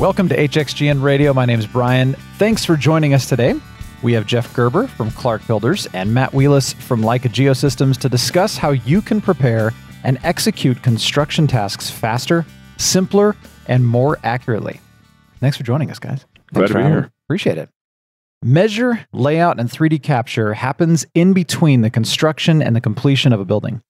Welcome to HXGN Radio. My name is Brian. Thanks for joining us today. We have Jeff Gerber from Clark Builders and Matt Wheelis from Leica Geosystems to discuss how you can prepare and execute construction tasks faster, simpler, and more accurately. Thanks for joining us, guys. Glad to be here. Appreciate it. Measure, layout, and 3D capture happens in between the construction and the completion of a building.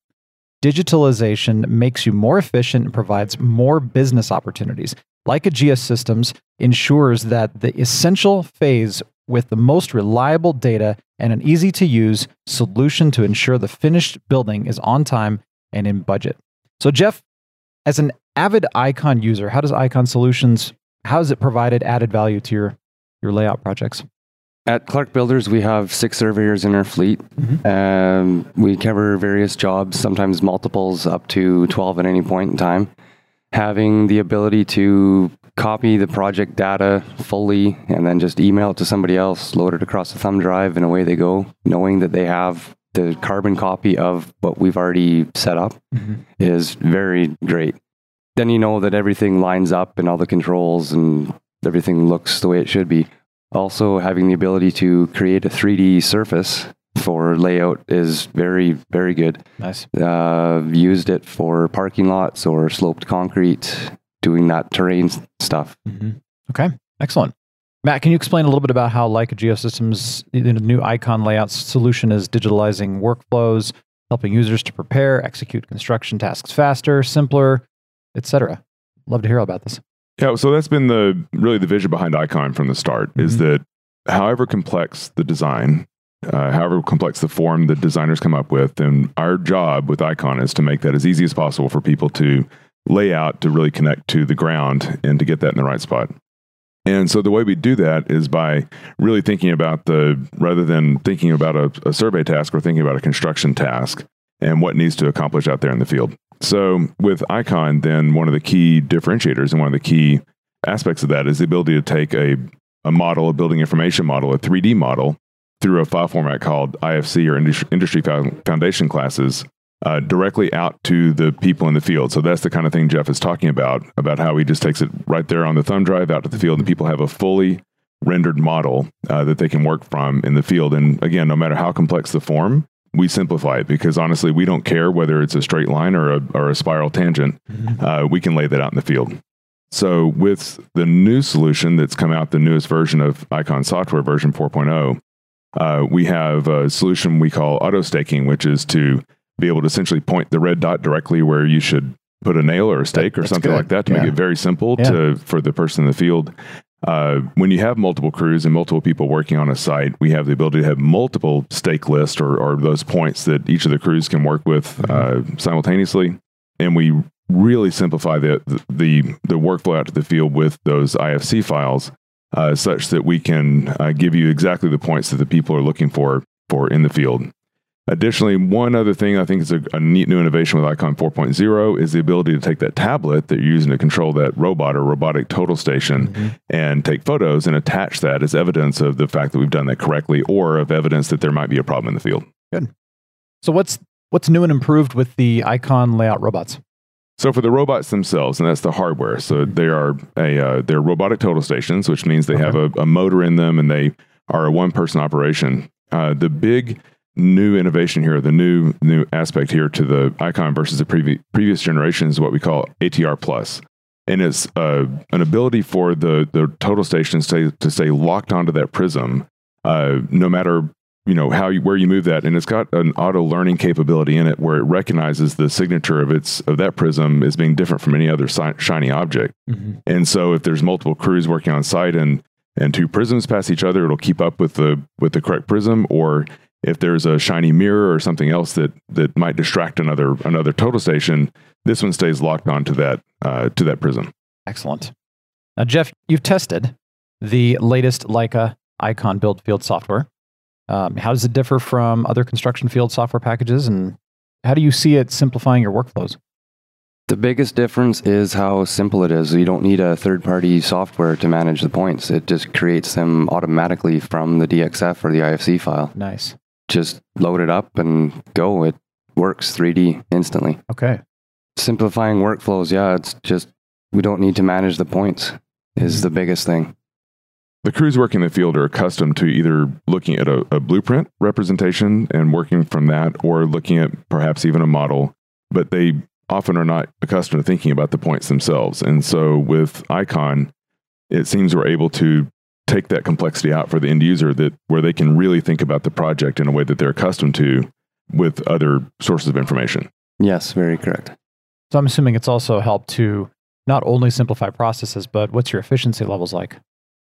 Digitalization makes you more efficient and provides more business opportunities. Like Leica Geosystems ensures that the essential phase with the most reliable data and an easy to use solution to ensure the finished building is on time and in budget. So, Jeff, as an avid Icon user, how does Icon Solutions how has it provided added value to your your layout projects? At Clark Builders, we have six surveyors in our fleet. Um, we cover various jobs, sometimes multiples up to 12 at any point in time. Having the ability to copy the project data fully and then just email it to somebody else, load it across a thumb drive, and away they go, knowing that they have the carbon copy of what we've already set up is very great. Then you know that everything lines up and all the controls and everything looks the way it should be. Also, having the ability to create a 3D surface for layout is very, very good. Nice. Uh, used it for parking lots or sloped concrete, doing that terrain stuff. Okay, excellent. Matt, can you explain a little bit about how Leica Geosystems, the new icon layout solution, is digitalizing workflows, helping users to prepare, execute construction tasks faster, simpler, etc. Love to hear all about this. Yeah, so that's been the really the vision behind Icon from the start is Mhm. that however complex the design, uh, however complex the form that designers come up with, and our job with Icon is to make that as easy as possible for people to lay out to really connect to the ground and to get that in the right spot. And so the way we do that is by really thinking about the rather than thinking about a, a survey task, we're thinking about a construction task and what needs to accomplish out there in the field. So with Icon, then one of the key differentiators and one of the key aspects of that is the ability to take a, a model, a building information model, a 3D model, through a file format called IFC or industry, foundation classes uh, directly out to the people in the field. So that's the kind of thing Jeff is talking about, about how he just takes it right there on the thumb drive out to the field, and people have a fully rendered model uh, that they can work from in the field. And again, no matter how complex the form, we simplify it because honestly, we don't care whether it's a straight line or a, or a spiral tangent. Uh, we can lay that out in the field. So with the new solution that's come out, the newest version of Icon software, version 4.0, uh, we have a solution we call auto staking, which is to be able to essentially point the red dot directly where you should put a nail or a stake or something good. like that to Yeah. make it very simple Yeah. to for the person in the field. Uh, when you have multiple crews and multiple people working on a site, we have the ability to have multiple stake lists or, or those points that each of the crews can work with uh, simultaneously, and we really simplify the, the the workflow out to the field with those IFC files, uh, such that we can uh, give you exactly the points that the people are looking for for in the field. Additionally, one other thing I think is a, a neat new innovation with Icon 4.0 is the ability to take that tablet that you're using to control that robot or robotic total station and take photos and attach that as evidence of the fact that we've done that correctly or of evidence that there might be a problem in the field. Good. So what's what's new and improved with the icon layout robots? So for the robots themselves, and that's the hardware. So they are a uh, they're robotic total stations, which means they have a, a motor in them and they are a one person operation. Uh, the big new innovation here, the new new aspect here to the Icon versus the previ- previous generation is what we call ATR plus, and it's uh, an ability for the the total stations to to stay locked onto that prism, uh, no matter you know how you, where you move that. And it's got an auto learning capability in it where it recognizes the signature of its of that prism as being different from any other si- shiny object. And so if there's multiple crews working on site and and two prisms pass each other it'll keep up with the with the correct prism or if there's a shiny mirror or something else that that might distract another another total station this one stays locked onto that uh, to that prism Excellent. Now, Jeff, you've tested the latest Leica Icon build field software. Um, how does it differ from other construction field software packages, and how do you see it simplifying your workflows? The biggest difference is how simple it is. You don't need a third party software to manage the points, it just creates them automatically from the DXF or the IFC file. Nice. Just load it up and go. It works 3D instantly. Okay. Simplifying workflows, yeah, it's just we don't need to manage the points. is the biggest thing. The crews working in the field are accustomed to either looking at a, a blueprint representation and working from that, or looking at perhaps even a model, but they often are not accustomed to thinking about the points themselves. And so with Icon, it seems we're able to take that complexity out for the end user that where they can really think about the project in a way that they're accustomed to with other sources of information. Yes, very correct. So I'm assuming it's also helped to not only simplify processes, but what's your efficiency levels like?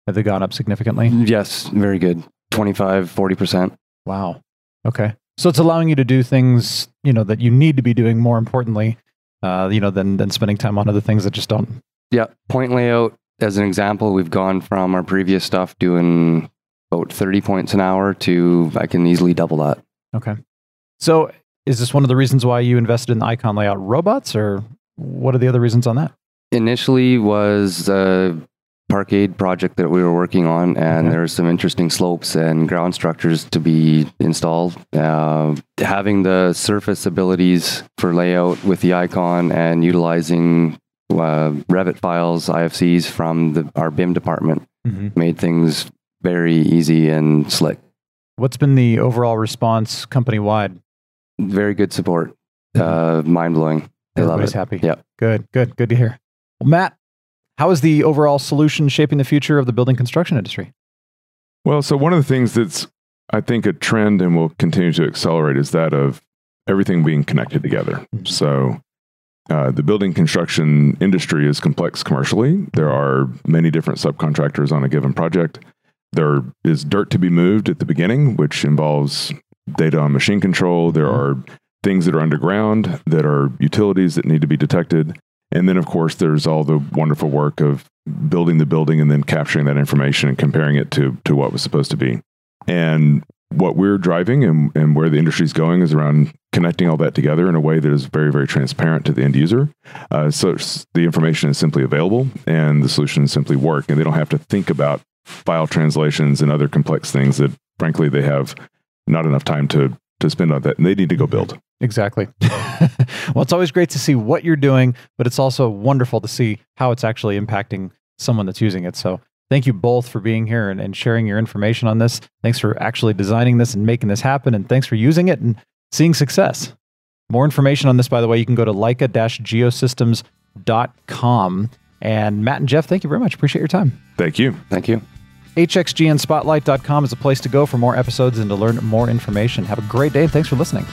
Have they gone up significantly? Yes, very good. 25, 40%. Wow. Okay. So it's allowing you to do things, you know, that you need to be doing more importantly, uh, you know, than than spending time on other things that just don't. Yeah. Point layout, as an example, we've gone from our previous stuff doing about 30 points an hour to I can easily double that. Okay. So is this one of the reasons why you invested in the icon layout robots or what are the other reasons on that? Initially was a parkade project that we were working on and Okay. there were some interesting slopes and ground structures to be installed. Uh, having the surface abilities for layout with the icon and utilizing uh, Revit files, IFCs from the, our BIM department Mm-hmm. made things very easy and slick. What's been the overall response company wide? Very good support. Uh, mind blowing. They love Everybody's it. happy. Yeah. Good, good, good to hear. Well, Matt, how is the overall solution shaping the future of the building construction industry? Well, so one of the things that's, I think, a trend and will continue to accelerate is that of everything being connected together. Mhm. So, uh, the building construction industry is complex commercially. There are many different subcontractors on a given project. There is dirt to be moved at the beginning, which involves data on machine control. There are things that are underground that are utilities that need to be detected. And then, of course, there's all the wonderful work of building the building and then capturing that information and comparing it to, to what was supposed to be. And what we're driving and, and where the industry is going is around connecting all that together in a way that is very, very transparent to the end user. Uh, so the information is simply available and the solutions simply work. And they don't have to think about file translations and other complex things that, frankly, they have not enough time to, to spend on that. And they need to go build. Exactly. well, it's always great to see what you're doing, but it's also wonderful to see how it's actually impacting someone that's using it. So, thank you both for being here and, and sharing your information on this. Thanks for actually designing this and making this happen. And thanks for using it and seeing success. More information on this, by the way, you can go to leica geosystems.com. And Matt and Jeff, thank you very much. Appreciate your time. Thank you. Thank you. HXGNspotlight.com is a place to go for more episodes and to learn more information. Have a great day and thanks for listening.